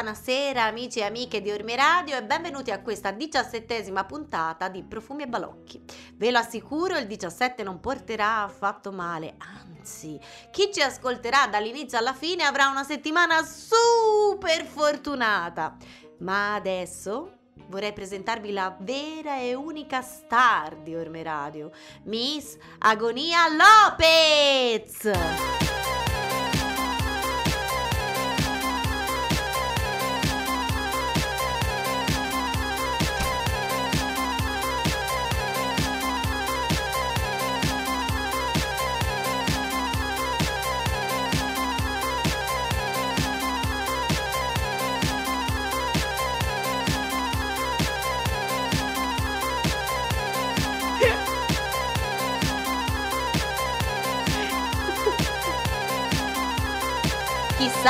Buonasera amici e amiche di Orme Radio e benvenuti a questa diciassettesima puntata di Profumi e Balocchi. Ve lo assicuro, il 17 non porterà affatto male, anzi, chi ci ascolterà dall'inizio alla fine avrà una settimana super fortunata. Ma adesso vorrei presentarvi la vera e unica star di Orme Radio, Miss Agonia Lopez!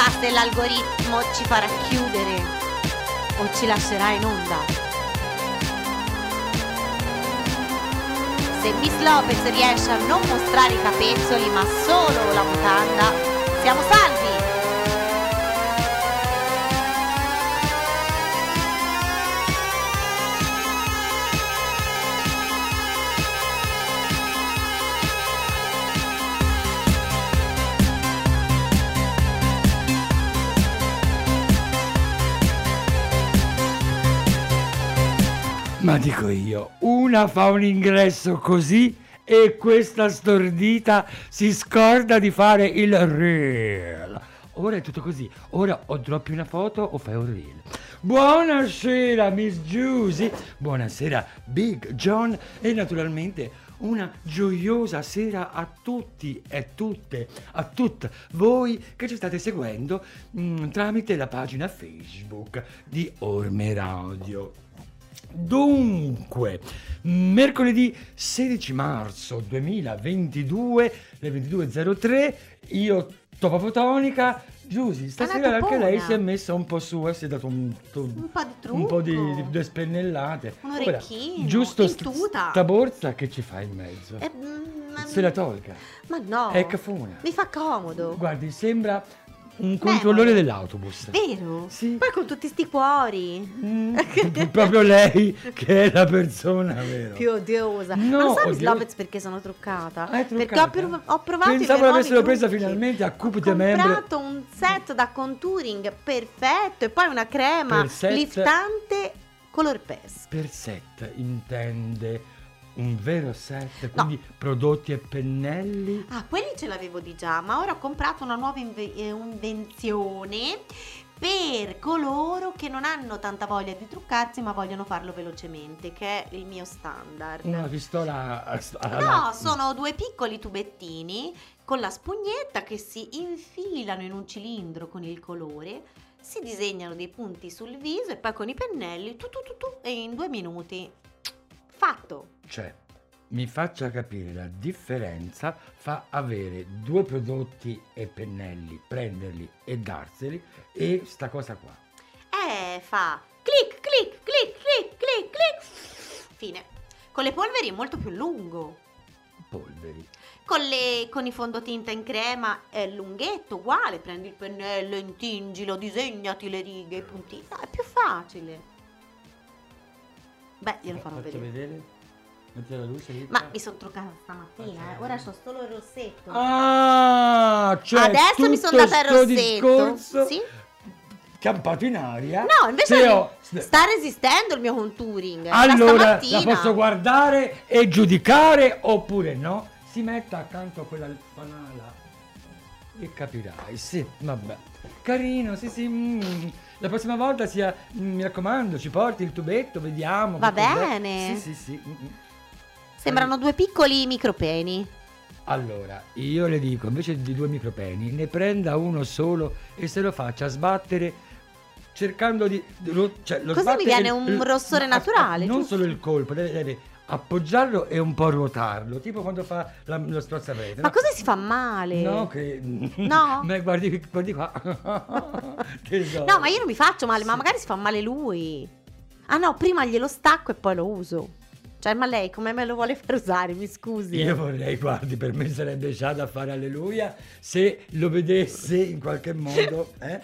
Chissà se l'algoritmo ci farà chiudere o ci lascerà in onda. Se Miss Lopez riesce a non mostrare i capezzoli ma solo la mutanda, siamo salvi! Ma dico io, una fa un ingresso così e questa stordita si scorda di fare il reel. Ora è tutto così, ora o droppi una foto o fai un reel. Buonasera Miss Giusy, buonasera Big John e naturalmente una gioiosa sera a tutti e tutte, a tutte voi che ci state seguendo mm, tramite la pagina Facebook di Orme Radio. Dunque, mercoledì 16 marzo 2022, le 22.03, io Topa Fotonica, Giusy, stasera anche lei si è messa un po' su e si è dato un, Un po' di trucco. un po' di, di- due spennellate. Un Ora, orecchino, giusto in st- sta borsa che ci fa in mezzo. Eh, mm, ma, Se la tolga. ma no, È cafona. mi fa comodo. Guardi, sembra un controllore dell'autobus. Vero? Sì. Poi con tutti sti cuori. Mm, proprio lei che è la persona vera. Più odiosa. No, ma non sai Miss. Lopez perché sono truccata? Ah, è Perché truccata? ho, prov- ho provato Pensavo l'avessero presa finalmente a Ho Cupide Membre. comprato un set da contouring perfetto e poi una crema liftante color pes. Per set intende un vero set, quindi prodotti e pennelli. Ah, quelli ce l'avevo di già, ma ora ho comprato una nuova inve- eh, invenzione per coloro che non hanno tanta voglia di truccarsi ma vogliono farlo velocemente, che è il mio standard. Una pistola a- a- No, sono due piccoli tubettini con la spugnetta che si infilano in un cilindro con il colore, si disegnano dei punti sul viso e poi con i pennelli tu tu tu tu e in due minuti fatto. Cioè, mi faccia capire la differenza fra avere due prodotti e pennelli, prenderli e darseli e sta cosa qua. Eh, fa clic clic clic clic clic clic. Fine. Con le polveri è molto più lungo. Polveri. Con, le- con i fondotinta in crema è lunghetto, uguale, prendi il pennello, intingilo, disegnati le righe, i puntini, no, è più facile. Beh, glielo farò Faccio vedere. vedere. Metti la luce, Rita. Ma mi sono truccata stamattina, eh. ora ho solo il rossetto. Ah, cioè Adesso mi sono data il rossetto. discorso Sì? campato in aria. No, invece ho- sta resistendo il mio contouring. da Allora la stamattina. posso guardare e giudicare oppure no? Si metta accanto a quella fanala e capirai. Sì, vabbè. Carino, sì, sì. mm. La prossima volta sia, mm, mi raccomando, ci porti il tubetto, vediamo. Va bene. Sì, sì, sì. mm, mm. Sembrano due piccoli micropeni. Allora, io le dico, invece di due micropeni, ne prenda uno solo e se lo faccia sbattere cercando di... lo- cioè, lo Così mi viene un il- rossore naturale, Non giusto? solo il colpo, deve, deve appoggiarlo e un po' ruotarlo, tipo quando fa la- lo spazzaprete. Ma no? così si fa male. No, che... No? Ma guardi, guardi qua. No, ma io non mi faccio male, ma magari si fa male lui. Ah no, prima glielo stacco e poi lo uso. Cioè, ma lei come me lo vuole far usare? Mi scusi. Io vorrei, guardi, per me sarebbe già da fare alleluia se lo vedesse in qualche modo eh,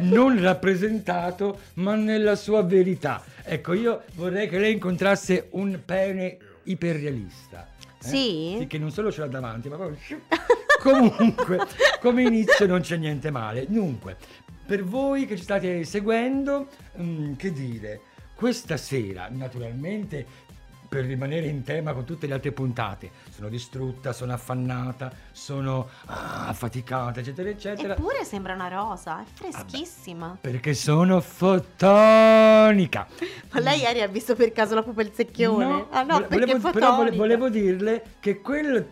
non rappresentato, ma nella sua verità. Ecco, io vorrei che lei incontrasse un pene iperrealista. eh, Sì? Che non solo ce l'ha davanti, ma proprio... Comunque, come inizio non c'è niente male. Dunque, per voi che ci state seguendo, mm, che dire, questa sera, naturalmente, per rimanere in tema con tutte le altre puntate, sono distrutta, sono affannata, sono ah, affaticata, eccetera, eccetera. Eppure sembra una rosa, è freschissima. Perché sono fotonica. Ma lei ieri ha visto per caso la pupa e il secchione? No, ah no, vole- perché volevo, però vole- volevo dirle che quel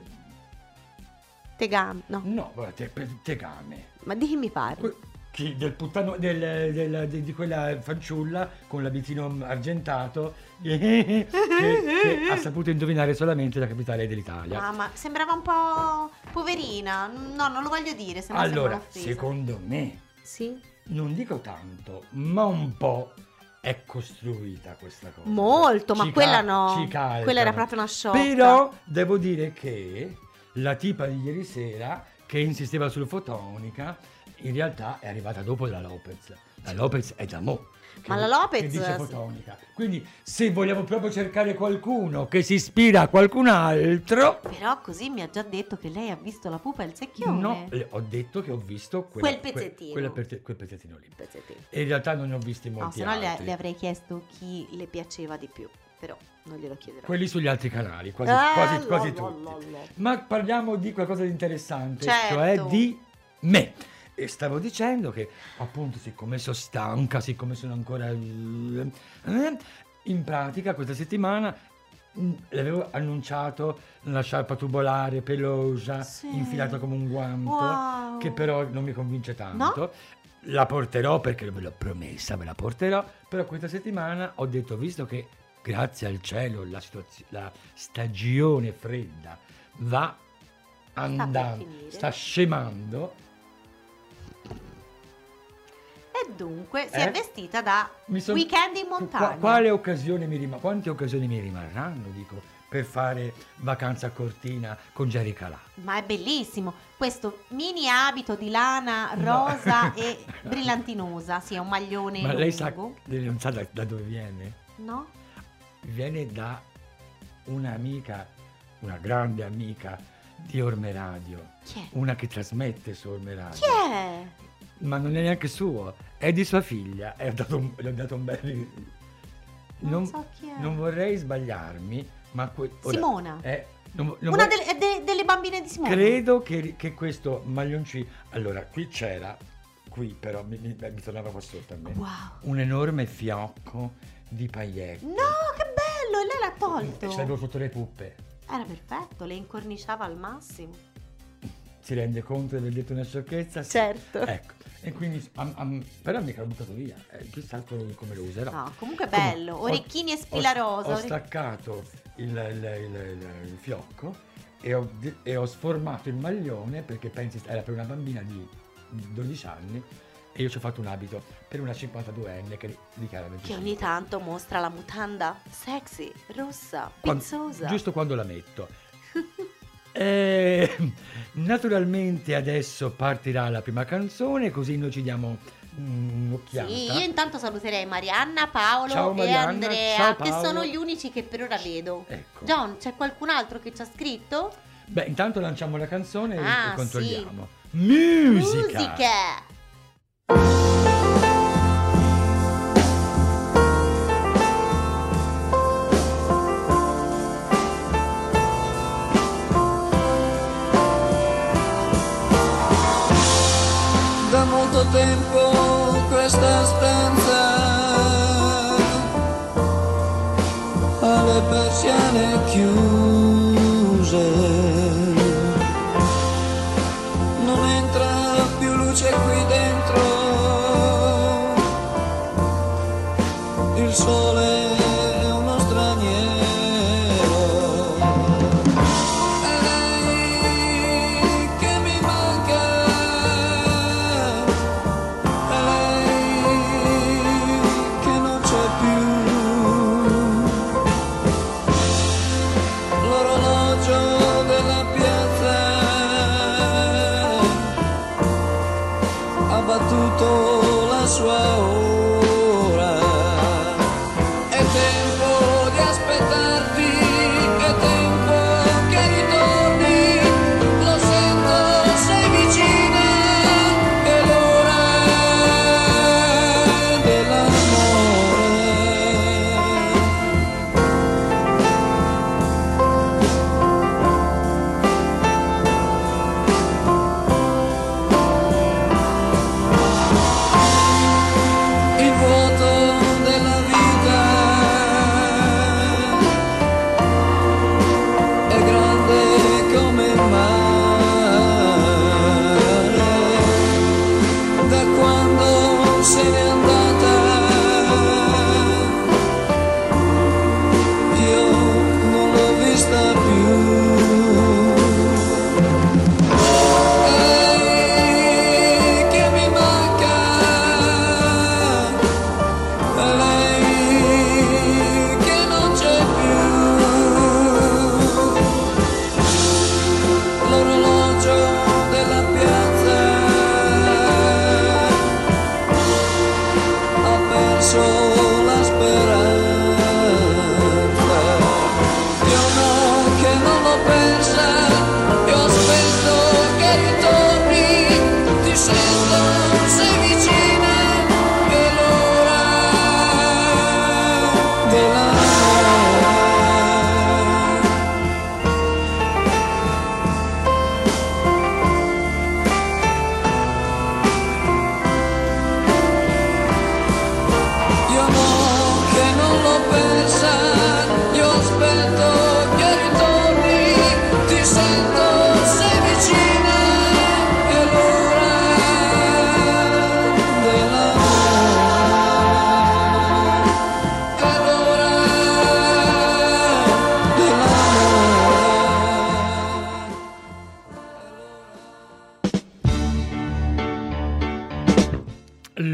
Tegame, no. no, te- tegame. Ma di chi mi pare? Que- chi- del puttano del- del- di, di quella fanciulla con l'abitino argentato che, che ha saputo indovinare solamente la capitale dell'Italia. Ah, ma sembrava un po' poverina. No, non lo voglio dire, se no allora, secondo me, Sì? non dico tanto, ma un po' è costruita questa cosa. Molto, ma Ci quella ca- no. ci calcano. Quella era proprio una sciocca. Però devo dire che la tipa di ieri sera che insisteva sul fotonica in realtà è arrivata dopo la Lopez. La Lopez è da mo. che- Ma la Lopez- dice fotonica. Quindi se vogliamo proprio cercare qualcuno che si ispira a qualcun altro Però così mi ha già detto che lei ha visto la pupa e il secchione. No, ho detto che ho visto quella- Quel pezzettino. quella quel pezzettino lì. Pezzettino. E in realtà non ne ho visti No, molti se no le, le avrei chiesto chi le piaceva di più. Però non glielo chiederò. Quelli sugli altri canali, quasi, Ah, quasi, quasi la, tutti. la, la. Ma parliamo di qualcosa di interessante, Certo. cioè di me. E stavo dicendo che appunto siccome sono stanca, siccome sono ancora... eh, in pratica questa settimana mm, l'avevo annunciato la sciarpa tubolare pelosa Sì. infilata come un guanto Wow. che però non mi convince tanto. La porterò perché ve l'ho promessa, ve la porterò, però questa settimana ho detto, visto che grazie al cielo la, situazio- la stagione fredda va andando, finire. sta scemando, E dunque si Eh? è vestita da son- weekend in montagna. quale occasione mi rima- quante occasioni mi rimarranno, dico, per fare vacanza a Cortina con Jerry Calà? Ma è bellissimo. Questo mini abito di lana No. rosa e brillantinosa. Sì, è un maglione Ma lei sa, lungo. lei non sa da, da dove viene? No? Viene da un'amica, una grande amica di Orme Radio, Chi è? una che trasmette su Orme Radio. Chi è? Ma non è neanche suo, è di sua figlia. E ho dato un, ho dato un bel. Non so chi è. non vorrei sbagliarmi, ma. que- ora, Simona. eh, non- non Una vorrei- delle, è de- delle bambine di Simone. Credo che, che questo maglioncino. Allora, qui c'era, qui però mi, mi, mi tornava qua sotto a me. Wow. Un enorme fiocco di paillette. No, che bello! E lei l'ha tolto. E ce l'avevo sotto le puppe. Era perfetto, le incorniciava al massimo. Si rende conto di aver detto una sciocchezza? Sì. Certo. Ecco. E quindi, am- am- però mica l'ho buttato via. Eh, chissà come, lo userò. No, comunque Comunque, bello. ho- Orecchini e ho- spilla rosa. Ho, ore- staccato il, il- il- il- fiocco e ho, e ho sformato il maglione perché pensi era per una bambina di 12 anni e io ci ho fatto un abito per una 52enne che dichiara 25. Che ogni tanto mostra la mutanda sexy, rossa, Quan- pizzosa. giusto quando la metto. Eh, naturalmente adesso partirà la prima canzone, così noi ci diamo mm, un'occhiata. Sì, io intanto saluterei Marianna, Paolo Ciao, e Marianna, Andrea, ciao, che Paolo. sono gli unici che per ora vedo. Ecco. John, c'è qualcun altro che ci ha scritto? Beh, intanto lanciamo la canzone e- Ah, e controlliamo. Musica! Musica! Da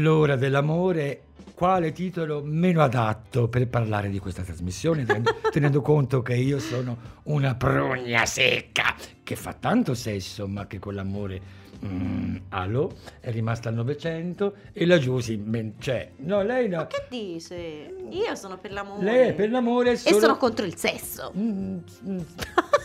L'ora dell'amore, quale titolo meno adatto per parlare di questa trasmissione, tenendo, tenendo conto che io sono una progna secca che fa tanto sesso, ma che con l'amore mm, allo è rimasta al Novecento e la Giusy men- c'è. No, lei no. Ma che dice? Io sono per l'amore. Lei è per l'amore E solo... sono contro il sesso. Mm, mm,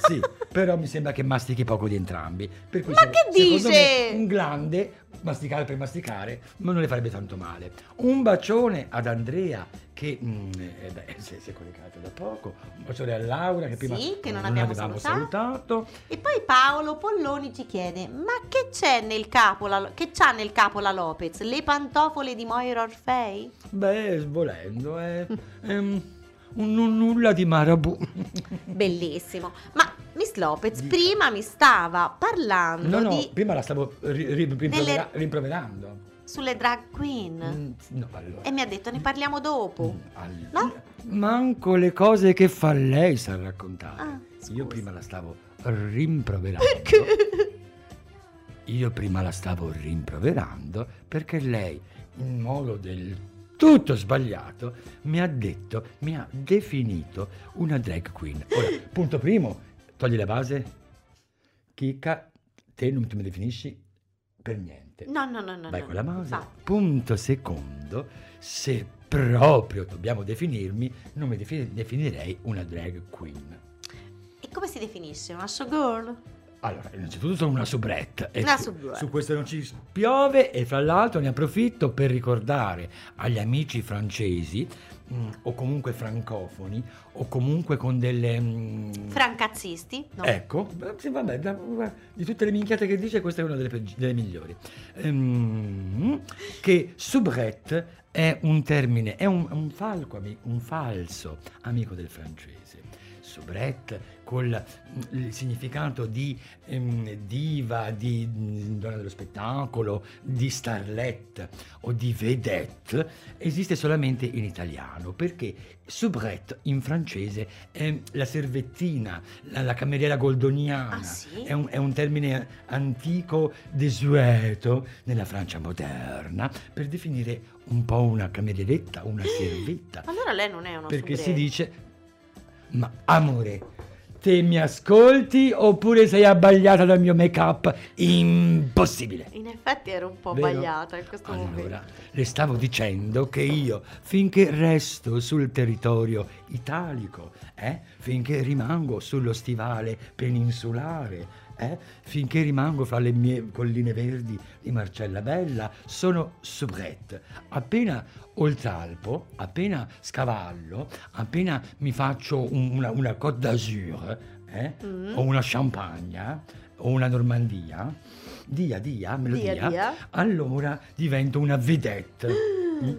sì, però mi sembra che mastichi poco di entrambi. Per cui Ma seco- che dice? me un glande, masticare per masticare, ma non le farebbe tanto male. Un bacione ad Andrea che mm, eh, beh, si, si è collegato da poco. Un bacione a Laura che prima Sì, che non abbiamo avevamo salutato. salutato. E poi Paolo Polloni ci chiede: Ma che c'è nel capo la, che c'ha nel capo la Lopez? Le pantofole di Moira Orfei? Beh, volendo, è, è un, un nulla di marabù. Bellissimo. Ma Miss Lopez prima mi stava parlando No, no, di, prima la stavo ri- ri- rimprovera- Nelle- rimproverando. sulle drag queen. Mm, no, allora. E mi ha detto ne parliamo dopo. Mm, all- No? Manco le cose che fa lei sa raccontare. Ah. Io prima la stavo rimproverando. Perché? Io prima la stavo rimproverando perché lei, in modo del tutto sbagliato, mi ha detto, mi ha definito una drag queen. Ora, punto primo, togli la base. Chicca, te non mi definisci per niente. No, no, no, no. Vai no, con la mouse. infatti. Punto secondo, se proprio dobbiamo definirmi, non mi defini- definirei una drag queen. E come si definisce? Una showgirl? Allora, innanzitutto sono una soubrette. e Una su- soubrette. Su questo non ci piove e fra l'altro ne approfitto per ricordare agli amici francesi mm, o comunque francofoni o comunque con delle... mm, Francazzisti? No. Ecco, sì, vabbè, da- di tutte le minchiate che dice questa è una delle, peggi- delle migliori. Ehm, che soubrette è un termine, è un, un falco, un falso amico del francese. Soubrette col mm, il significato di ehm, diva, di mm, donna dello spettacolo, di starlette o di vedette esiste solamente in italiano perché soubrette in francese è la servettina, la, la cameriera goldoniana. Ah, sì? È un, è un termine antico, desueto, nella Francia moderna, per definire un po' una camerieretta, una servitta. Allora lei non è una Perché si soubrette. dice, ma amore, te mi ascolti oppure sei abbagliata dal mio make-up? Impossibile. In effetti ero un po' Vero? sbagliata in questo Allora, momento. le stavo dicendo che io, finché resto sul territorio italico, eh, finché rimango sullo stivale peninsulare, eh, finché rimango fra le mie colline verdi di Marcella Bella, sono soubrette. Appena oltralpo, appena scavallo, appena mi faccio un- una, una Côte d'Azur, eh, Mm. o una Champagne, o una Normandia, dia, dia, me lo Dia, dia, allora divento una vedette. Mm.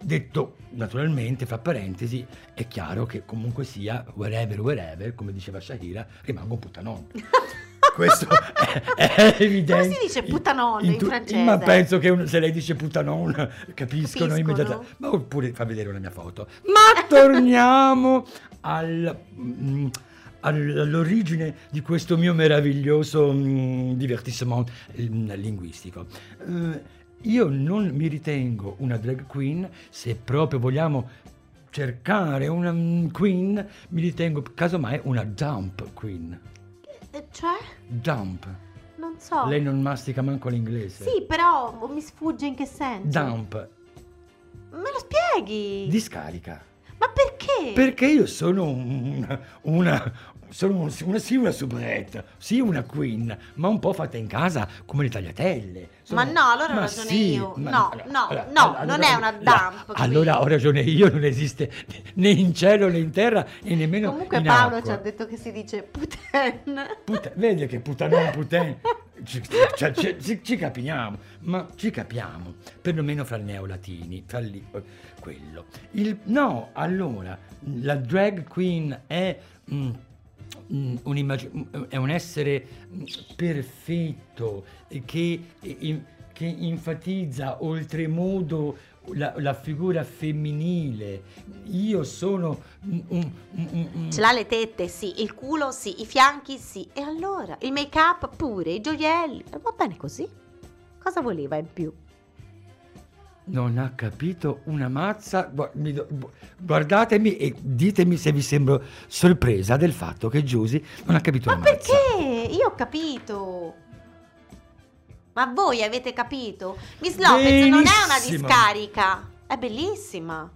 Detto naturalmente, fra parentesi, è chiaro che comunque sia, wherever, wherever, come diceva Shahira, rimango un puttanon. Questo è, è evidente. Come si dice puttanon in francese? Ma penso che un- se lei dice puttanon capiscono, Capiscono. immediatamente. Ma oppure fa vedere una mia foto. Ma torniamo al, mm, al- all'origine di questo mio meraviglioso mm, divertissement mm, linguistico. Eh, io non mi ritengo una drag queen, se proprio vogliamo cercare una mm, queen, mi ritengo casomai una dump queen. Cioè? Dump. Non so. Lei non mastica manco l'inglese. Sì, però mi sfugge in che senso. Dump. Me lo spieghi? Discarica. Ma perché? Perché io sono una, una, sono un- una, sì una soubrette, sì una queen, ma un po' fatta in casa come le tagliatelle. Sono- Ma no, allora ho ma ragione sì, io. ma- No, no, no, non è una dump. Allora ho ragione io, non esiste né in cielo né in terra e nemmeno Comunque Paolo acqua. ci ha detto che si dice puten. Puta- vedi che puttanon putain ci, ci- ci- ci- ci capiamo ma ci capiamo perlomeno fra neolatini fra lì eh, quello il, no allora la drag queen è mm, mm, mm, è un essere mm, perfetto che, che enfatizza oltremodo la, la figura femminile io sono un- un- un- un- Ce l'ha le tette, sì, il culo, sì, i fianchi, sì. E allora? Il make up pure, i gioielli. Va bene così. Cosa voleva in più? Non ha capito una mazza. Guardatemi e ditemi se vi sembro sorpresa del fatto che Giusy non ha capito Ma una mazza. perché? Io ho capito. Ma voi avete capito? Miss Lopez non è una Benissimo. discarica. È bellissima.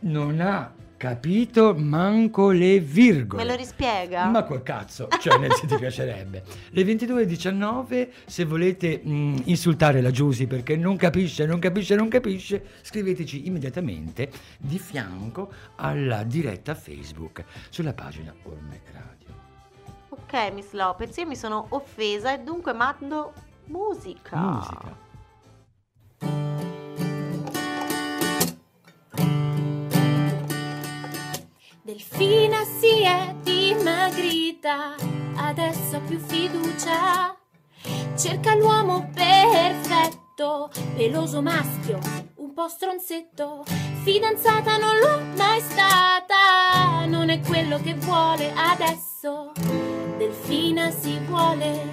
Non ha capito manco le virgole. Me lo rispiega? Ma col cazzo, cioè nel senso ti piacerebbe. Le 22.19, se volete mh, insultare la Giusy perché non capisce, non capisce, non capisce, scriveteci immediatamente di fianco alla diretta Facebook sulla pagina Orme Radio. Ok, Miss Lopez, io mi sono offesa e dunque mando musica. Musica. Delfina si è dimagrita, adesso ha più fiducia. Cerca l'uomo perfetto, peloso maschio, un po' stronzetto. Fidanzata non l'ho mai stata, non è quello che vuole adesso. Delfina si vuole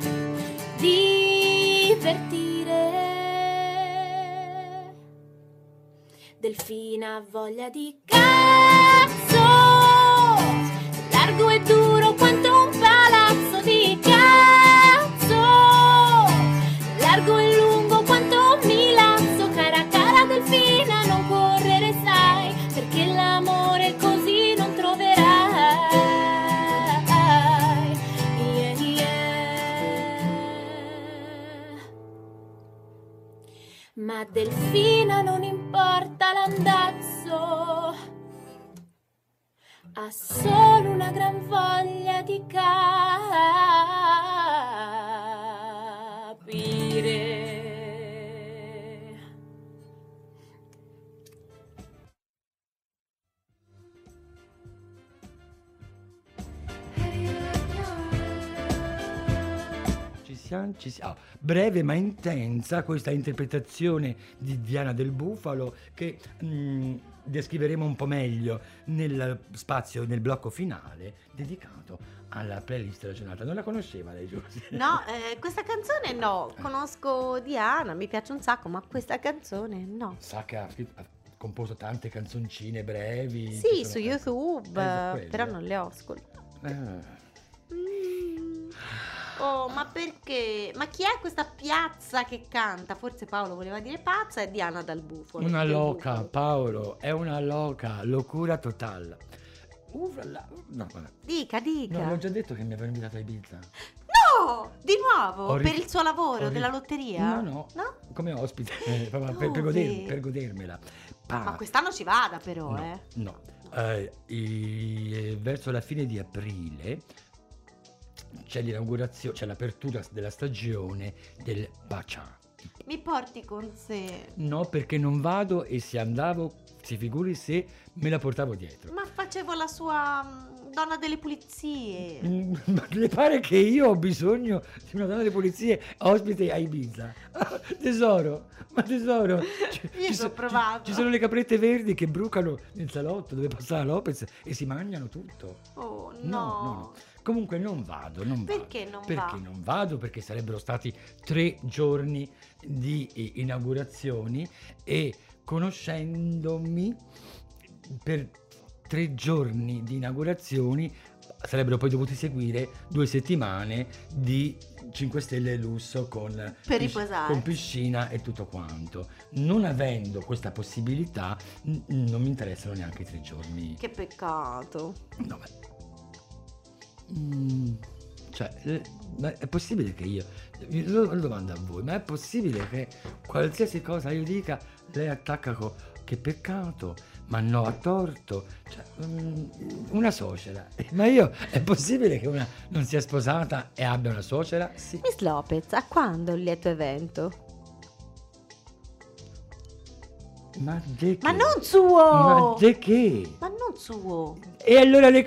divertire. Delfina ha voglia di cazzo, largo e duro quanto un palazzo di cazzo. Largo e lungo quanto un milazzo, cara cara delfina, non correre sai, perché l'amore così non troverai. Yeah, yeah. Ma delfina non importa l'andazzo ha solo una gran voglia di capire. Ci siamo, ci siamo. Breve ma intensa questa interpretazione di Diana del Bufalo che mm, descriveremo un po' meglio nel spazio, nel blocco finale dedicato alla playlist della giornata. Non la conosceva lei, Giusy? No, eh, questa canzone no, conosco Diana, mi piace un sacco, ma questa canzone no. Sa che ha, ha composto tante canzoncine brevi. Sì, su YouTube, Eh, però non le ho ascoltate. Eh. Mm. Oh, ma perché? Ma chi è questa piazza che canta? Forse Paolo voleva dire pazza e Diana dal bufalo. Una loca, bufalo. Paolo, è una loca, locura totale. Urla, no, vabbè. Dica, dica. No, l'ho già detto che mi aveva invitato a Ibiza. No! Di nuovo? Ho ri- per il suo lavoro, ho ri- della lotteria? No, no, No? come ospite, eh, per, per goder- per godermela. Pa- Ma quest'anno ci vada però, no, eh. no. Eh, verso la fine di aprile c'è l'inaugurazione, c'è l'apertura della stagione del Bacià. Mi porti con sé. No, perché non vado e se andavo, si figuri se me la portavo dietro. Ma facevo la sua mm, donna delle pulizie. Mm, Ma le pare che io ho bisogno di una donna di pulizie ospite a Ibiza? Tesoro, ma tesoro, ci, Io ci so- ho provato. ci sono le caprette verdi che brucano nel salotto dove passa la Lopez e si mangiano tutto. Oh no. No, no, no. Comunque non vado, non vado. Perché non Perché va? non vado? Perché sarebbero stati tre giorni di eh, inaugurazioni e conoscendomi per tre giorni di inaugurazioni sarebbero poi dovuti seguire due settimane di 5 stelle lusso con, Per pisc- con piscina e tutto quanto. Non avendo questa possibilità n- non mi interessano neanche i tre giorni. Che peccato. No, ma... Mm, cioè, eh, è possibile che io... Lo, lo domando a voi, ma è possibile che qualsiasi cosa io dica, lei attacca con... Che peccato, ma no, ha torto. Cioè, mm, una suocera. Ma io, è possibile che una non sia sposata e abbia una suocera? Sì. Miss Lopez, a quando il lieto evento? Ma di che? Ma non suo! Ma di che? Ma non suo! E allora le...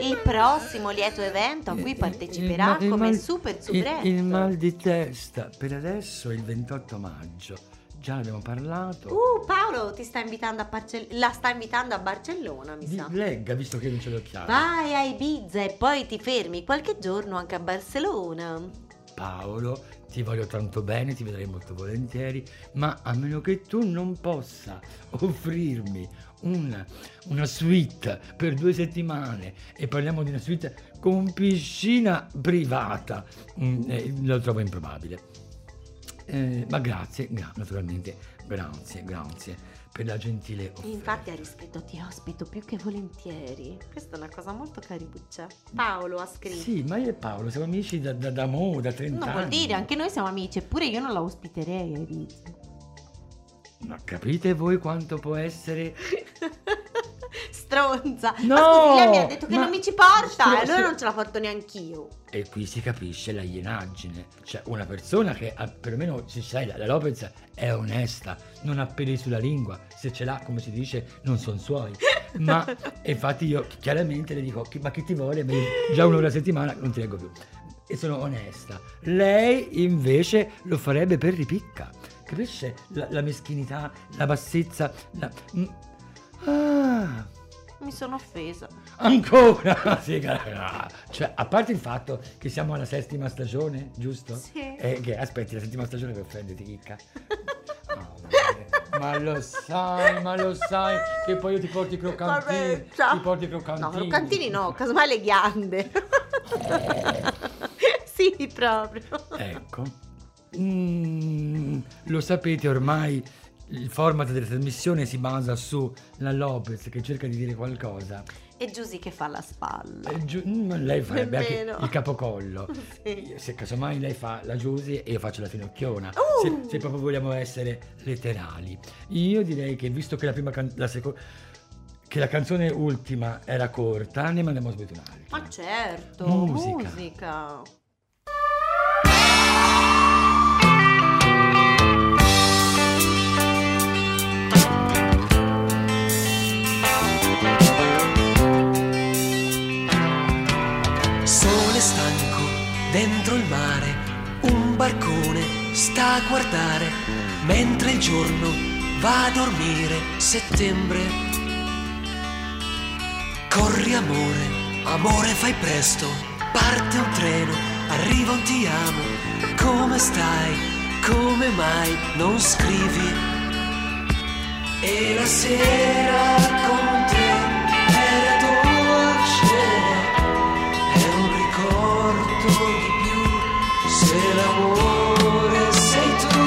Il prossimo lieto evento a cui parteciperà Il- il come mal- super il, subretta. il mal di testa per adesso il 28 maggio. Già ne abbiamo parlato. Uh, Paolo ti sta invitando a Barcell- la sta invitando a Barcellona, mi Di- sa. legga, visto che non ce l'ho chiaro. Vai a Ibiza e poi ti fermi qualche giorno anche a Barcellona. Paolo, ti voglio tanto bene, ti vedrei molto volentieri, ma a meno che tu non possa offrirmi una, una suite per due settimane e parliamo di una suite con piscina privata, mm, eh, lo trovo improbabile. Eh, ma grazie, gra- naturalmente, grazie, grazie per la gentile offerta. Infatti ha scritto ti ospito più che volentieri. Questa è una cosa molto caribuccia. Paolo ha scritto. Sì, ma io e Paolo siamo amici da, da, da mo, da 30 Non anni. vuol dire, anche noi siamo amici, eppure io non la ospiterei a Ibiza. Ma capite voi quanto può essere Stronza. No, ma scusi, mi ha detto che non mi ci porta, e allora stro- non ce la porto neanch'io. E qui si capisce la ienaggine. Cioè, una persona che ha- perlomeno, se sai, la, la Lopez è onesta, non ha peli sulla lingua. Se ce l'ha, come si dice, non sono suoi. Ma infatti io chiaramente le dico, "Chi- ma chi ti vuole? Io già un'ora a settimana non ti leggo più. E sono onesta. Lei invece lo farebbe per ripicca. Capisce la, la meschinità, la bassezza, la... Mm. Ah... Mi sono offesa. Ancora? Sì. Cioè, a parte il fatto che siamo alla settima stagione, giusto? Sì. E che aspetti la settima stagione per offendere chicca. Oh, ma lo sai, ma lo sai che poi io ti porto i croccantini. Vabbè. Ti porto i croccantini. No, croccantini no, casomai le ghiande. sì, proprio. Ecco. Mm, lo sapete ormai, il format della trasmissione si basa su la Lopez che cerca di dire qualcosa. E Giusy che fa la spalla. Giu- mm, lei farebbe anche il capocollo. Sì. Se casomai lei fa la Giusy e io faccio la finocchiona. Uh! Se, se proprio vogliamo essere letterali. Io direi che visto che la prima can- la seco- che la canzone ultima era corta, ne mandiamo subito un'altra. Ma certo, Musica. musica. Sole stanco dentro il mare, un barcone sta a guardare, mentre il giorno va a dormire, settembre. Corri amore, amore fai presto, parte un treno, arriva un ti amo, come stai, come mai non scrivi? E la sera con te di più se l'amore sei tu.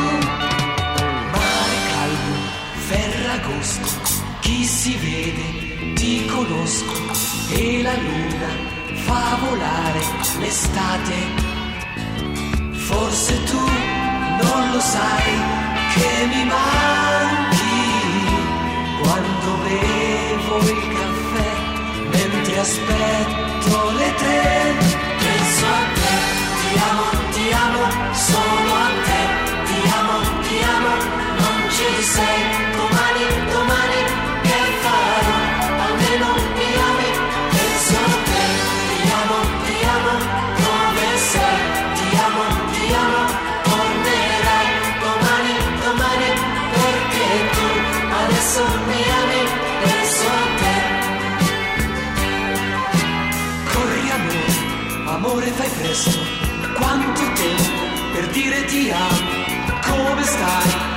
Mare calmo, ferragosto, chi si vede ti conosco e la luna fa volare l'estate. Forse tu non lo sai che mi manchi quando bevo il caffè mentre aspetto le tre. Penso a te, ti amo, ti amo, solo a te, ti amo, ti amo, non ci sei. Presto, quanto tempo per dire ti amo, come stai,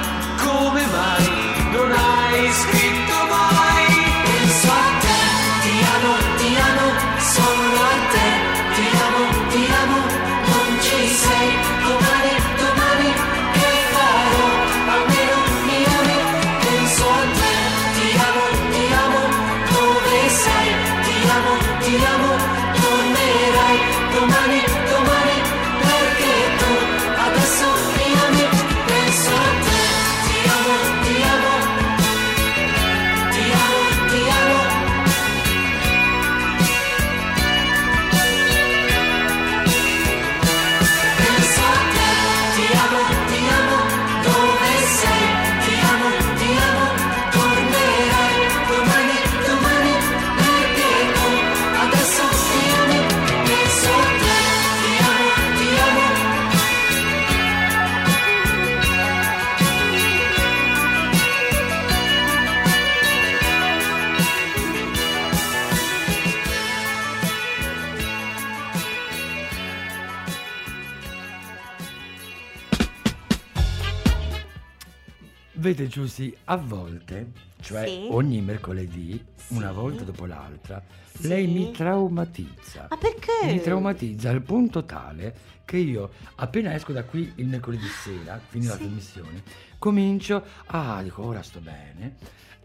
Vede Giusy, a volte, cioè Sì. ogni mercoledì, una Sì. volta dopo l'altra, Sì. lei mi traumatizza. Ma perché? Mi traumatizza al punto tale che io, appena esco da qui il mercoledì sera, fino la Sì. trasmissione, comincio, ah, dico, ora sto bene,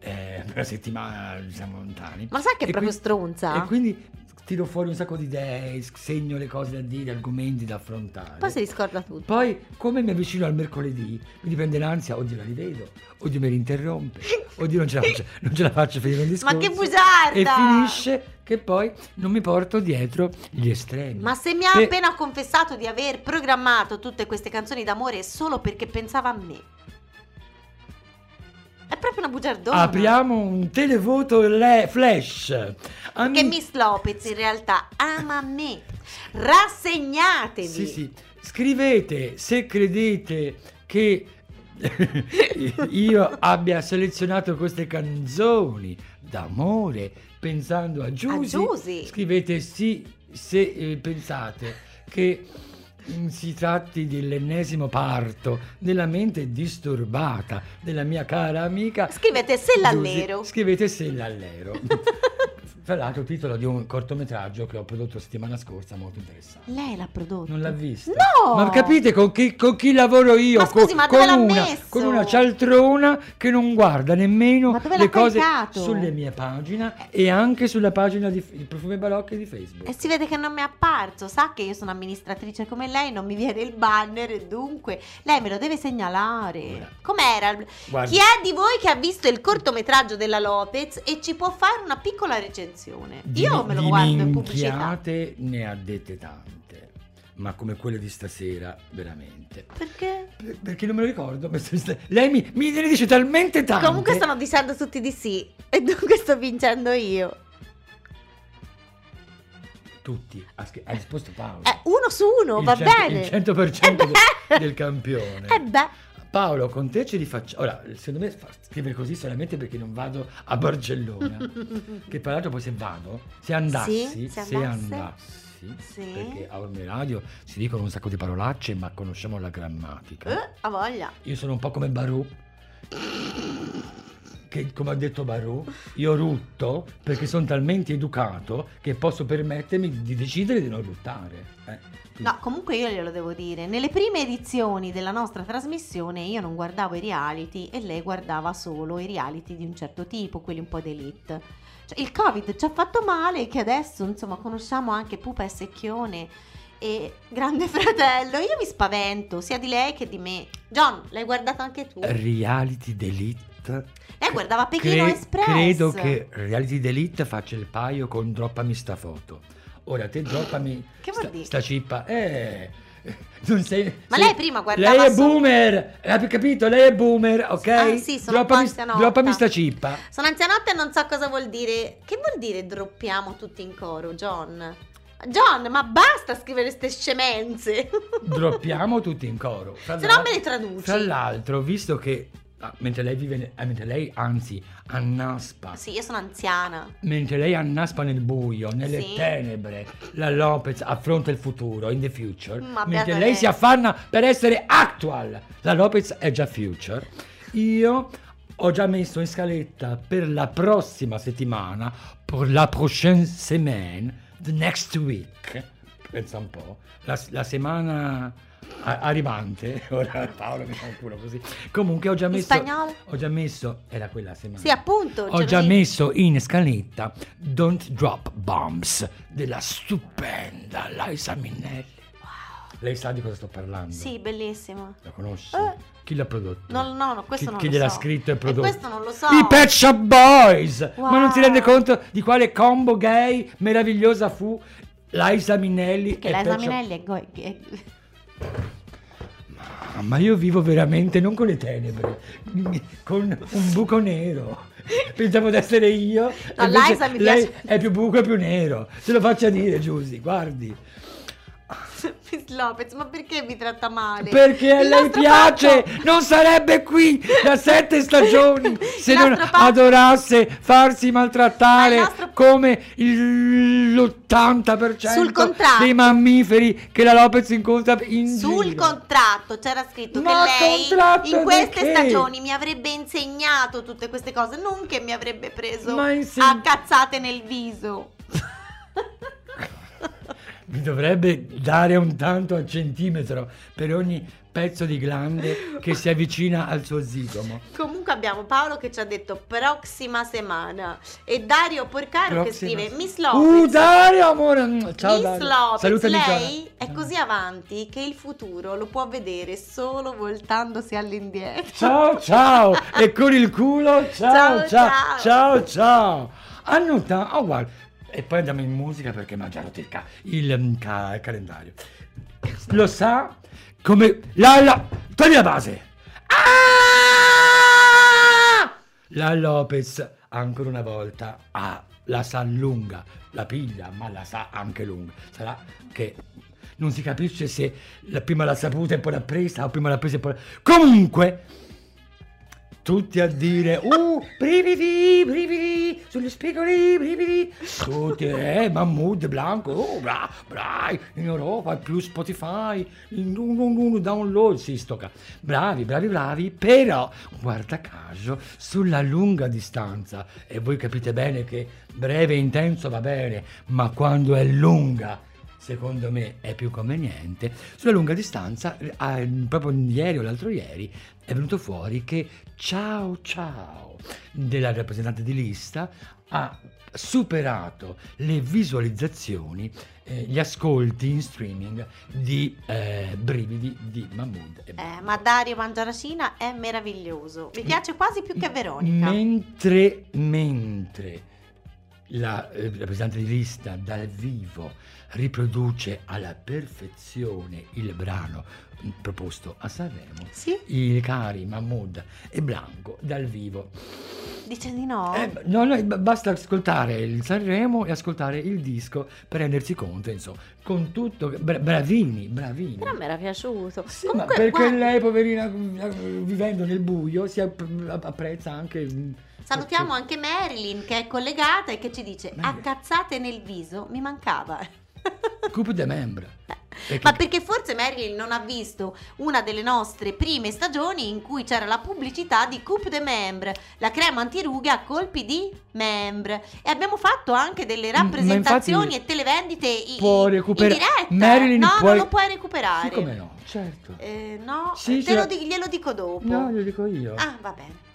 eh, per la settimana siamo lontani. Ma sai che è proprio qui- stronza? E quindi tiro fuori un sacco di idee, segno le cose da dire, argomenti da affrontare. Poi si riscorda tutto. Poi, come mi avvicino al mercoledì, mi dipende l'ansia, oddio la rivedo, oddio mi rinterrompe, oddio non ce la faccio, non ce la faccio finire un discorso. Ma che bugiarda! E finisce che poi non mi porto dietro gli estremi. Ma se mi ha Che- appena confessato di aver programmato tutte queste canzoni d'amore solo perché pensava a me. È proprio una bugiardona. Apriamo un televoto le- flash. Ami- Che Miss Lopez in realtà ama me. Rassegnatevi. Sì, sì. Scrivete se credete che io abbia selezionato queste canzoni d'amore pensando a Giusy. Scrivete sì se eh, pensate che si tratti dell'ennesimo parto della mente disturbata della mia cara amica. Scrivete se Giusy. l'allero. Scrivete se l'allero. Tra l'altro, titolo di un cortometraggio che ho prodotto settimana scorsa, molto interessante. Lei l'ha prodotto. Non l'ha visto? No! Ma capite con chi, con chi lavoro io? Ma scusi, ma con, l'ha una, messo? con una cialtrona che non guarda nemmeno le cose caricato? sulle mie pagine e anche sulla pagina di, di Profumi Balocchi di Facebook. E si vede che non mi è apparso, sa che io sono amministratrice come lei, non mi viene il banner, e dunque lei me lo deve segnalare. Ora. Com'era? Guardi. Chi è di voi che ha visto il cortometraggio della Lopez e ci può fare una piccola recensione? Di- Io me lo guardo in pubblicità. ne ha dette tante, ma come quelle di stasera, veramente. Perché? Per- Perché non me lo ricordo. Lei mi, mi ne dice talmente tante. Comunque stanno dicendo tutti di sì e dunque sto vincendo io. Tutti. Ha, risposto Paolo. Eh, uno su uno, Il va cento- bene. Il 100% Eh del, del campione. Eh beh. Paolo, con te ci rifacciamo. Ora, secondo me scrive così solamente perché non vado a Barcellona. che tra l'altro poi se vado, se andassi, Sì, se se andassi, Sì. perché a Orme Radio si dicono un sacco di parolacce, ma conosciamo la grammatica. Eh, ha voglia. Io sono un po' come Barù. Che come ha detto Barù, io rutto perché sono talmente educato che posso permettermi di decidere di non ruttare. eh. No, comunque io glielo devo dire. Nelle prime edizioni della nostra trasmissione io non guardavo i reality e lei guardava solo i reality di un certo tipo, quelli un po' d'elite. Cioè, il Covid ci ha fatto male che adesso, insomma, conosciamo anche Pupa e Secchione e Grande Fratello. Io mi spavento sia di lei che di me. John, l'hai guardato anche tu? Reality d'elite. Lei guardava Pechino Cre- Express. Credo che Reality d'elite faccia il paio con droppami sta foto. Ora te droppami Che sta, sta cippa. Eh, non sei, Ma sei- lei prima guardava Lei è solo- boomer, hai capito? Lei è boomer, ok? Ah, sì, sono droppami, anzianotta. droppami sta cippa. Sono anzianotta e non so cosa vuol dire. Che vuol dire droppiamo tutti in coro, John? John, ma basta scrivere ste scemenze. Droppiamo tutti in coro. Se no me le traduci. Tra l'altro, visto che ah, mentre lei vive, eh, mentre lei anzi annaspa Sì, io sono anziana. Mentre lei annaspa nel buio, nelle Sì. tenebre, la Lopez affronta il futuro, in the future. Ma mentre lei. si affanna per essere actual, la Lopez è già future. Io ho già messo in scaletta per la prossima settimana, per la prochaine semaine, the next week, pensa un po', la, la settimana a- arrivante, ora Paolo mi fa un culo così. Comunque ho già In messo... spagnolo? Ho già messo, era quella settimana. Sì, appunto. Ho già messo in scaletta Don't Drop Bombs della stupenda Liza Minnelli. Lei sa di cosa sto parlando? Sì, bellissimo. La conosci? Eh. Chi l'ha prodotto? No, no, no, questo chi, non chi lo gliel'ha so. scritto e E prodotto? questo non lo so. I Pet Shop Boys! Ma non si Wow. rende conto di quale combo gay meravigliosa fu Liza Minnelli Che e Shop- Minelli è, go- è- Ma io vivo veramente non con le tenebre, con un buco nero. Pensavo di essere io. No, Liza mi lei piace. è più buco e più nero. Se lo faccia dire, Giusy, guardi. Miss Lopez, ma perché mi tratta male? Perché a lei piace, Paolo- non sarebbe qui da sette stagioni se non Paolo- adorasse farsi maltrattare Ma il nostro- come il- l'80% Sul contratto. dei mammiferi che la Lopez incontra in Sul giro. contratto c'era scritto Ma che lei in queste stagioni mi avrebbe insegnato tutte queste cose, non che mi avrebbe preso Ma insegn- a cazzate nel viso. Mi dovrebbe dare un tanto a centimetro per ogni pezzo di glande che si avvicina al suo zigomo. Comunque abbiamo Paolo che ci ha detto prossima settimana e Dario Porcaro che Prossima- scrive Miss Uh, Lopez. Dario, amore. Ciao, Miss Dario. Lopez, Salutami, lei ciao. è così avanti che il futuro lo può vedere solo voltandosi all'indietro. Ciao, ciao. e con il culo. Ciao, Ciao, ciao, ciao. ciao, ciao. Annuta, oh, guarda. E poi andiamo in musica perché mi ha già rotto il, ca- il, mm, ca- calendario. Lo sa come... La, la, togli la base. Ah! La Lopez, ancora una volta, ha, la sa lunga. La piglia, ma la sa anche lunga. Sarà che non si capisce se la prima l'ha saputa e poi l'ha presa o prima l'ha presa e poi... Comunque, tutti a dire uh brividi brividi sugli spigoli brividi. Tutti eh Mahmood Blanco oh bra, bra in Europa più Spotify in un, un, un download si stocca bravi bravi bravi però guarda caso sulla lunga distanza e voi capite bene che breve e intenso va bene ma quando è lunga secondo me è più conveniente, sulla lunga distanza, eh, proprio ieri o l'altro ieri, è venuto fuori che Ciao Ciao della rappresentante di lista ha superato le visualizzazioni, eh, gli ascolti in streaming di eh, Brividi di Mahmood. Eh, ma Dario Mangiaracina è meraviglioso. Mi piace quasi più che Veronica. Mentre, mentre la eh, rappresentante di lista dal vivo riproduce alla perfezione il brano proposto a Sanremo, Sì? i cari Mahmood e Blanco dal vivo. Dice di no. Eh, no, no, basta ascoltare il Sanremo e ascoltare il disco per rendersi conto, insomma, con tutto, bra- bravini, bravini. Però mi era piaciuto. Sì, Comunque, perché guarda, lei, poverina, vivendo nel buio, si app- apprezza anche... salutiamo anche Marilyn che è collegata e che ci dice: A cazzate nel viso mi mancava. Coupe de membre. Perché- Ma perché forse Marilyn non ha visto una delle nostre prime stagioni in cui c'era la pubblicità di Coupe de Membre, la crema antirughe a colpi di membre. E abbiamo fatto anche delle rappresentazioni e televendite i- può in diretta. Marilyn no, può- non lo puoi recuperare. Sì, come no, certo. Eh, no, Sì, glielo dico dopo. No, lo dico io. Ah, va bene.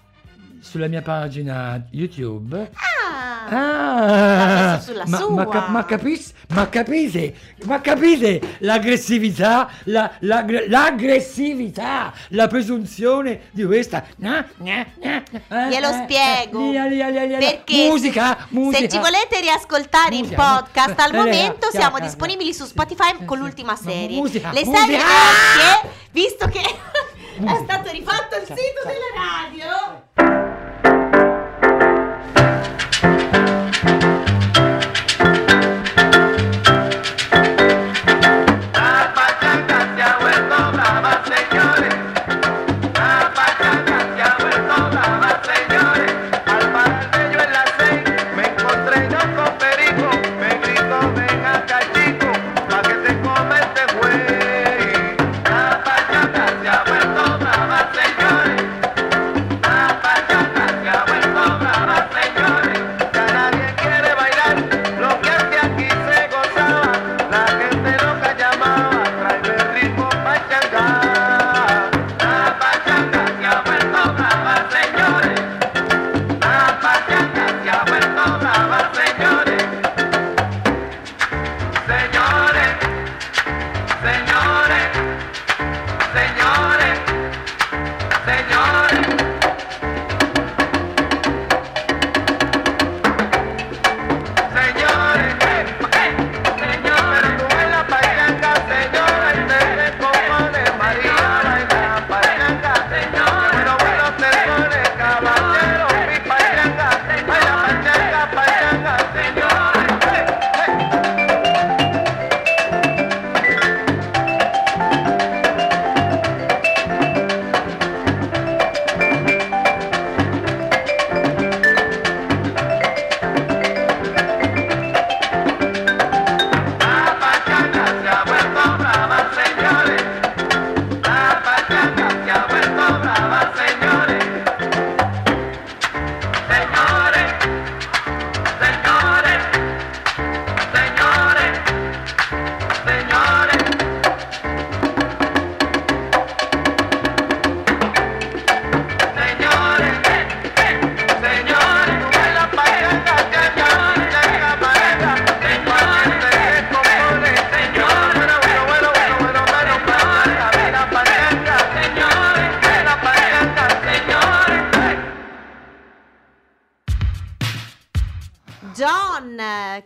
Sulla mia pagina YouTube. Ah, Ah, sulla ma, ma, sua. cap- ma capis- ma capite, ma capite l'aggressività, la- l'aggre- l'aggressività, la presunzione di questa. Na, na, na, eh, Glielo eh, spiego. eh, lia, lia, lia. Perché musica, musica. se ci volete riascoltare in Musica, podcast al eh, momento eh, siamo eh, disponibili eh, su Spotify con l'ultima Ma serie. musica, Le musica. serie vecchie, visto che è stato rifatto il sito della radio.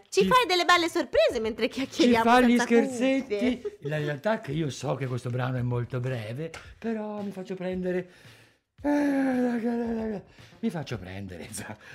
Ci Ci- fai delle belle sorprese mentre Ci chiacchieriamo fa gli senza scherzetti. cuffie. La realtà è che io so che questo brano è molto breve, però mi faccio prendere. eh, Mi faccio prendere,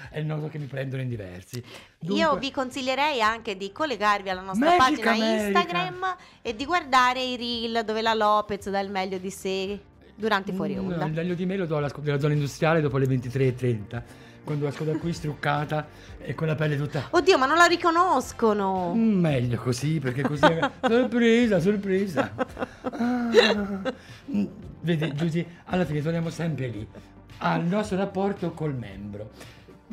è noto che mi prendono in diversi. Io Dunque- vi consiglierei anche di collegarvi alla nostra Magic pagina America. Instagram e di guardare i reel dove la Lopez dà il meglio di sé. durante fuori Mm, onda. no, l'aglio di me lo do alla della zona industriale dopo le 23.30, quando esco da qui struccata e con la pelle tutta... Oddio, ma non la riconoscono. Mm, meglio così, perché così... sorpresa, sorpresa. Ah. Mm, Vedi, Giusy, alla fine torniamo sempre lì, al nostro rapporto col membro.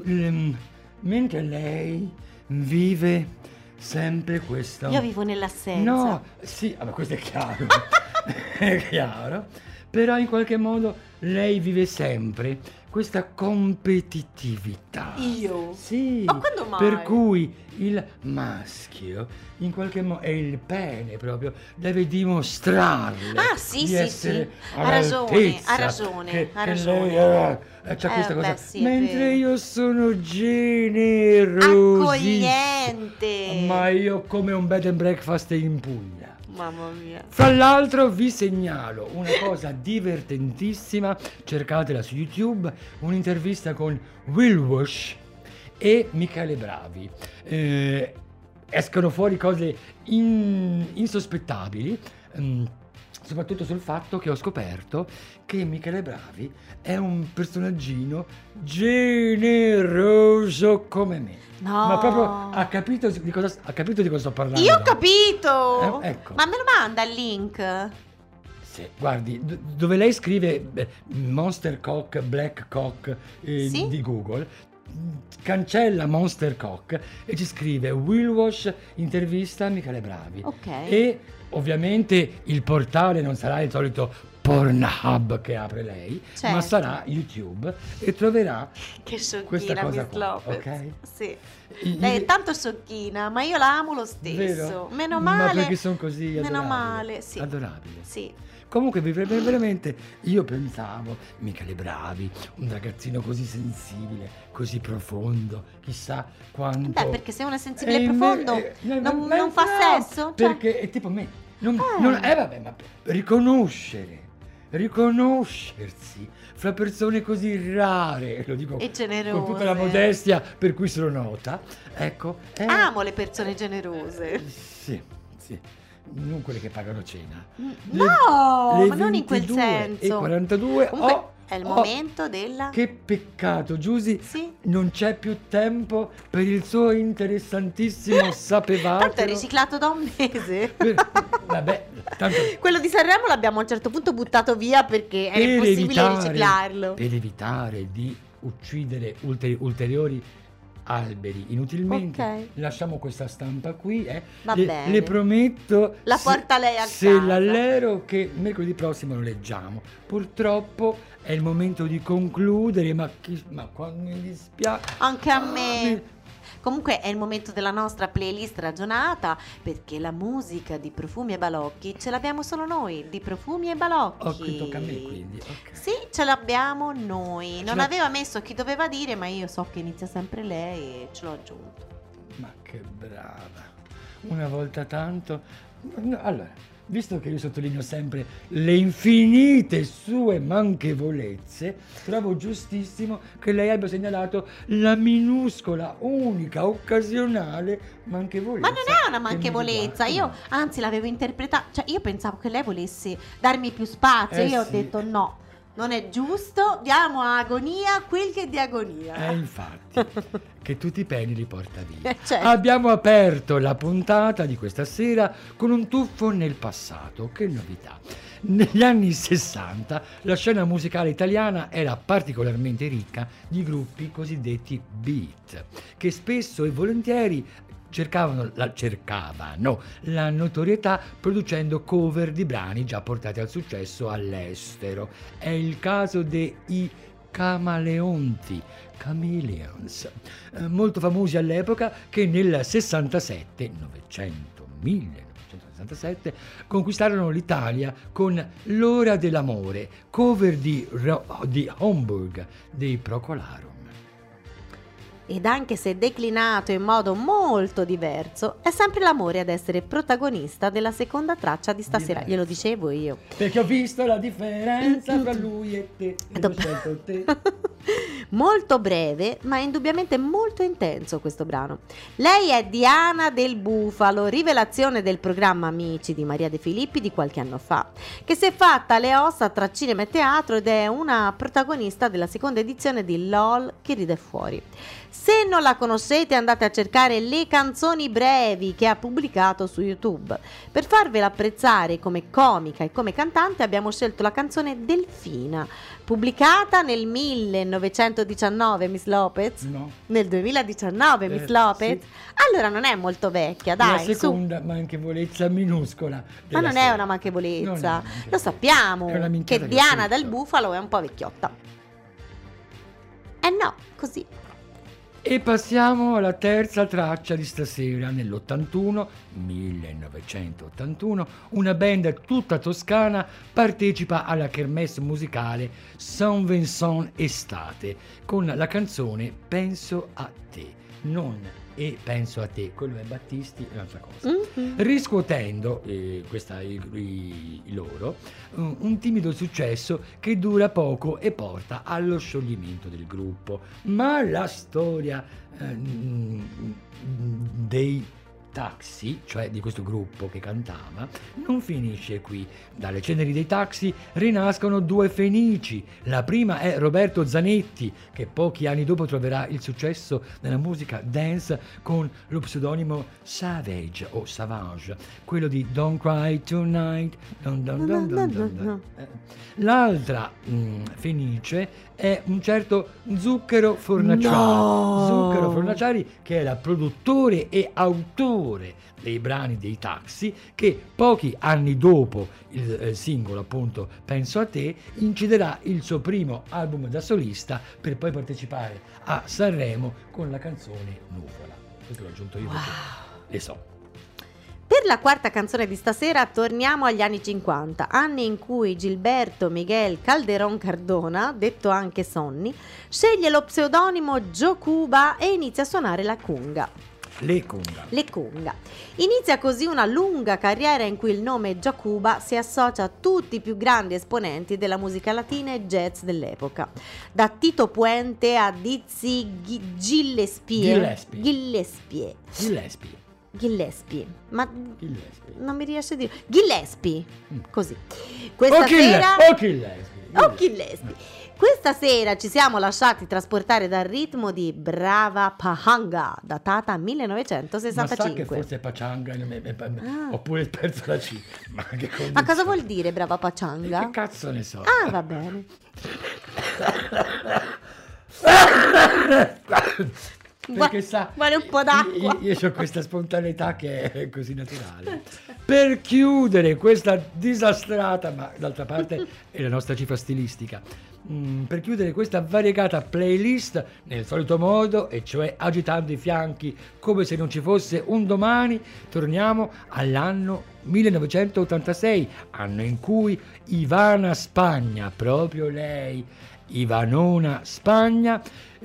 Ehm, mentre lei vive sempre questo... Io vivo nell'assenza. No, sì, vabbè, questo è chiaro. è chiaro. Però in qualche modo lei vive sempre questa competitività. Io? Sì. Ma quando mai? Per cui il maschio, in qualche modo, e il pene proprio, deve dimostrarle Ah, sì, di sì, essere sì. Ha ragione, ha ragione, che, ha ragione. lei eh, c'ha Eh, questa beh, cosa. sì, è Mentre io sono generosissimo. Accogliente. Ma io come un bed and breakfast in Puglia. Mamma mia. Fra l'altro vi segnalo una cosa divertentissima, cercatela su YouTube, un'intervista con Will Wash e Michele Bravi. Eh, escono fuori cose in- insospettabili, mm, soprattutto sul fatto che ho scoperto che Michele Bravi è un personaggino generoso come me. No. Ma proprio ha capito di cosa, ha capito di cosa sto parlando. Io ho capito. Eh, ecco. Ma me lo manda il link? Sì, guardi, d- dove lei scrive Monster Cock, Black Cock eh, Sì? di Google, cancella Monster Cock e ci scrive Will Wash intervista Michele Bravi. Ok. E ovviamente il portale non sarà il solito Pornhub che apre lei, Certo. ma sarà YouTube e troverà Che Questa cosa Miss qua, Lopez. ok? Sì. Lei è i- tanto sciocchina, ma io la amo lo stesso. Vero? Meno Ma male. perché sono così Meno adorabili. male, sì. Adorabili. Sì. Comunque veramente io pensavo, Michele Bravi, un ragazzino così sensibile, così profondo, chissà quanto... Beh, perché se uno è sensibile e profondo, eh, no, non, ma- non fa no, sesso? Cioè, Perché è tipo me. Non, Eh. non- eh, vabbè, ma riconoscere, riconoscersi fra persone così rare, lo dico E con tutta la modestia per cui sono nota, ecco. è- Amo le persone generose. Sì, sì. Non quelle che pagano cena. No, Le ma non in quel 22 senso. E 42. Comunque oh, è il oh, momento della... Che peccato, Giusy. Sì. Non c'è più tempo per il suo interessantissimo sapevate. Tanto è riciclato da un mese. Vabbè, tanto Quello di Sanremo l'abbiamo a un certo punto buttato via perché è per impossibile evitare, riciclarlo. per evitare di uccidere ulteri- ulteriori alberi inutilmente, Ok. lasciamo questa stampa qui. eh. Le, le prometto. La se- porta lei a Se casa. l'allero che mercoledì prossimo lo leggiamo. Purtroppo è il momento di concludere, ma, chi, ma quando mi dispiace. Anche a Ah, me. Comunque è il momento della nostra playlist ragionata perché la musica di Profumi e Balocchi ce l'abbiamo solo noi, di Profumi e Balocchi. Oh, qui tocca a me quindi. ok. Sì, ce l'abbiamo noi. Ce Non l'ha- aveva messo chi doveva dire, ma io so che inizia sempre lei e ce l'ho aggiunto. Ma che brava. Una volta tanto. Allora, visto che io sottolineo sempre le infinite sue manchevolezze, trovo giustissimo che lei abbia segnalato la minuscola, unica, occasionale manchevolezza. Ma non è una manchevolezza, io anzi l'avevo interpretata, cioè io pensavo che lei volesse darmi più spazio, Eh io ho sì. detto no, non è giusto, diamo a agonia quel che è di agonia. Eh, infatti, che tutti i peni li porta via. Eh, certo. Abbiamo aperto la puntata di questa sera con un tuffo nel passato. Che novità! Negli anni 60 la scena musicale italiana era particolarmente ricca di gruppi cosiddetti beat, che spesso e volentieri cercavano la, cercavano la notorietà producendo cover di brani già portati al successo all'estero. È il caso dei Camaleonti, Chameleons, eh, molto famosi all'epoca che nel 67, 900, 1967, conquistarono l'Italia con L'ora dell'amore, cover di, di Homburg dei Procolarum. Ed anche se declinato in modo molto diverso, è sempre l'amore ad essere protagonista della seconda traccia di stasera. Diverso. Glielo dicevo io. Perché ho visto la differenza tra lui e te. e ho Dobb- scelto te. Molto breve, ma indubbiamente molto intenso questo brano. Lei è Diana del Bufalo, rivelazione del programma Amici di Maria De Filippi di qualche anno fa, che si è fatta le ossa tra cinema e teatro ed è una protagonista della seconda edizione di LOL che ride fuori. Se non la conoscete andate a cercare le canzoni brevi che ha pubblicato su YouTube. Per farvela apprezzare come comica e come cantante abbiamo scelto la canzone Delfina, pubblicata nel 1919 Miss Lopez. No. Nel 2019 Miss Eh, Lopez. sì. Allora non è molto vecchia, la dai, su. seconda manchevolezza minuscola. Ma non è storia. una manchevolezza. È una. Lo sappiamo È che Diana del. Bufalo è un po' vecchiotta. Eh no, così. E passiamo alla terza traccia di stasera, nell'81, 1981, una band tutta toscana partecipa alla kermesse musicale Saint Vincent Estate con la canzone Penso a te, non e penso a te, quello è Battisti è un'altra cosa. Mhm. Riscuotendo, eh, questa i, i- loro, un, un timido successo che dura poco e porta allo scioglimento del gruppo. Ma la storia eh, mm, dei taxi, cioè di questo gruppo che cantava, non finisce qui. Dalle ceneri dei taxi rinascono due fenici. La prima è Roberto Zanetti, che pochi anni dopo troverà il successo nella musica dance con lo pseudonimo Savage o Savage, quello di Don't Cry Tonight. dun dun dun. Eh, L'altra mm, fenice è un certo Zucchero Fornaciari. No! Zucchero Fornaciari che era produttore e autore dei brani dei taxi che pochi anni dopo il eh, singolo appunto Penso a te inciderà il suo primo album da solista per poi partecipare a Sanremo con la canzone Nuvola. Questo l'ho aggiunto io perché le so. Per la quarta canzone di stasera torniamo agli anni 50, anni in cui Gilberto Miguel Calderon Cardona, detto anche Sonny, sceglie lo pseudonimo Joe Cuba e inizia a suonare la conga. Le conga. Le conga. Inizia così una lunga carriera in cui il nome Joe Cuba si associa a tutti i più grandi esponenti della musica latina e jazz dell'epoca, da Tito Puente a Dizzy Gi- Gillespie. Gillespie. Gillespie. Gillespie. Gillespie. Ma Gillespie. non mi riesce a dire. Gillespie. Mm. Così. Questa O sera. o Gillespie. Oh, Gillespie. Questa sera ci siamo lasciati trasportare dal ritmo di Brava Pahanga, datata Ma sa che 1965. forse è Pachanga Ah. oppure perso la C. Ma, che Ma cosa vuol dire Brava Che Pachanga? cazzo ne so? Ah, va bene. Perché sa, vuole un po' d'acqua. Io, ho questa spontaneità che è così naturale. Per chiudere questa disastrata, ma d'altra parte è la nostra cifra stilistica. Mm, per chiudere questa variegata playlist nel solito modo, e cioè agitando i fianchi come se non ci fosse un domani, torniamo all'anno 1986, anno in cui Ivana Spagna, proprio lei, Ivanona Spagna,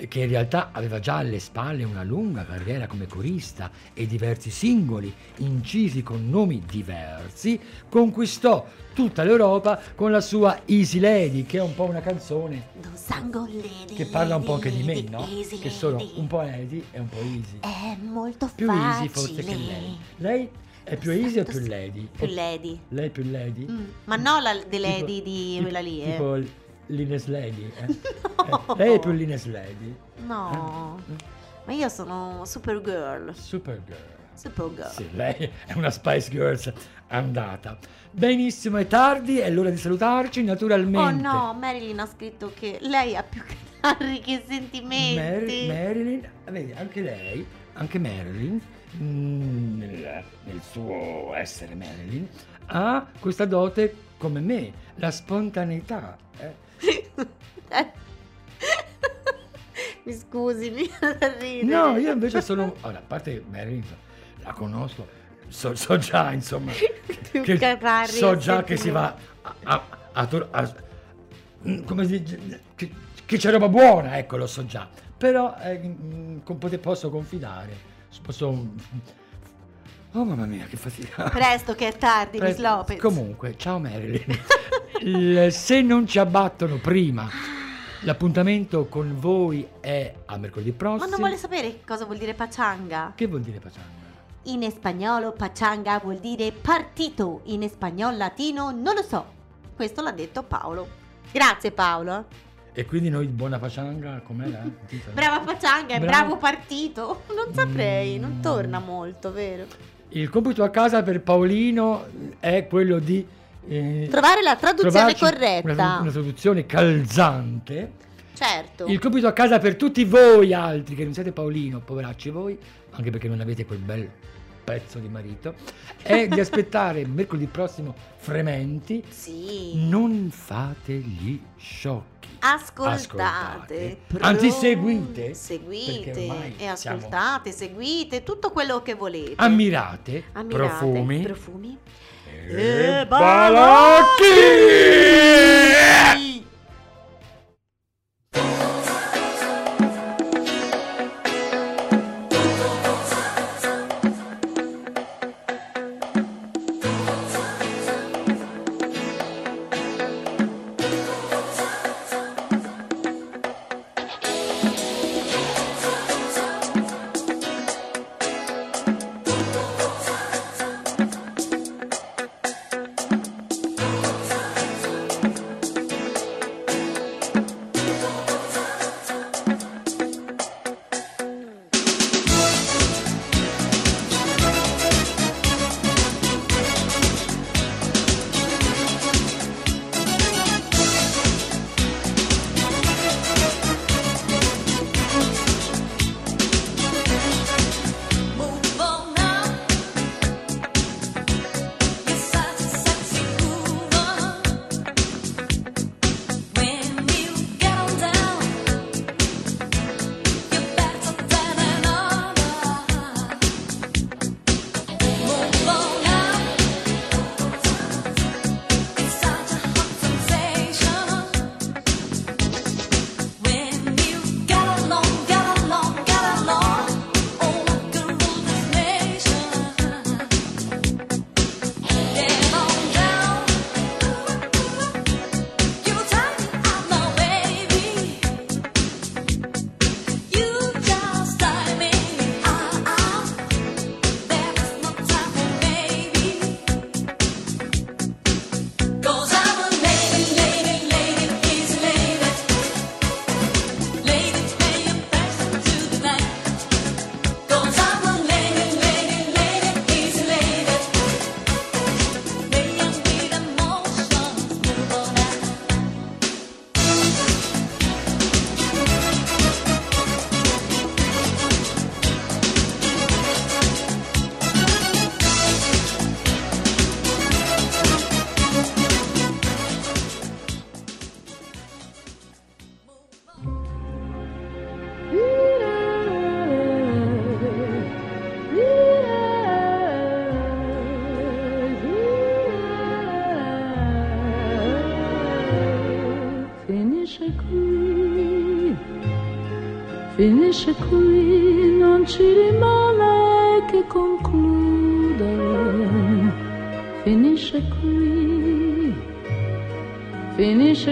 che in realtà aveva già alle spalle una lunga carriera come corista e diversi singoli incisi con nomi diversi, conquistò tutta l'Europa con la sua Easy Lady, che è un po' una canzone che parla un po' anche di me, no? Che sono un po' Lady e un po' Easy. È molto Più. Easy forse che lei. Lei è più Easy o più Esatto, Lady? Più Lady. Lei è più Lady? Mm, Ma no la The Tipo- Lady di tipo- quella lì, eh. Tipo l'Ines Lady, eh? No. Eh, Lei è più l'Ines Lady. No. Eh? Ma io sono Supergirl. Supergirl. Supergirl. Sì, lei è una Spice Girls andata. Benissimo, è tardi, è l'ora di salutarci, Oh naturalmente. no, Marilyn ha scritto che lei ha più chitarri che sentimenti. Mary- Marilyn, vedi, anche lei, anche Marilyn, mm, nel, nel suo essere Marilyn, ha questa dote come me, la spontaneità. eh. Mi scusi, mi ridere. No, io invece sono... Allora, a parte Marilyn, la conosco, so, so già, insomma, che, carrari so già che si va a... a- a a- mm, come si dice? Che, che c'è roba buona, ecco, lo so già. Però eh, mm, posso confidare, posso... Oh mamma mia, che fatica. Presto che è tardi, Miss Pre- Lopez. Comunque, ciao Marilyn. Il- se non ci abbattono prima L'appuntamento con voi è a mercoledì Ma prossimo. non vuole sapere cosa vuol dire pachanga? Che vuol dire pachanga? In spagnolo pachanga vuol dire partito, in spagnolo latino non lo so. Questo l'ha detto Paolo. Grazie Paolo. E quindi noi buona pachanga, com'è la? Brava pachanga e Bravo. bravo partito. Non saprei, Mm. non torna molto, vero? Il compito a casa per Paolino è quello di eh, Trovare la traduzione corretta. Una, una traduzione calzante. Certo. Il compito a casa per tutti voi altri che non siete Paolino, poveracci voi, anche perché non avete quel bel pezzo di marito, è di aspettare mercoledì prossimo Frementi. Sì. Non fate gli sciocchi. Ascoltate, Ascoltate. Pro- Anzi, seguite, seguite e siamo- ascoltate, seguite tutto quello che volete. Ammirate, Ammirate, profumi profumi e balocchi!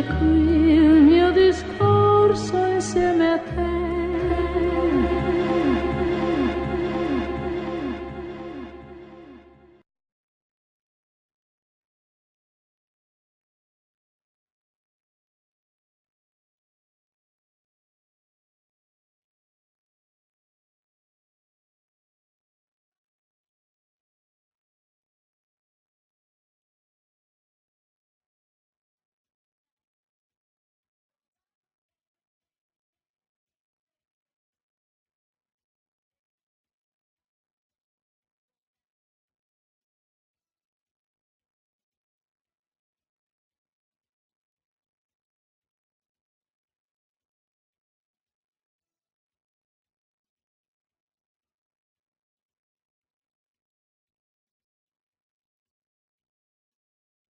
Finisce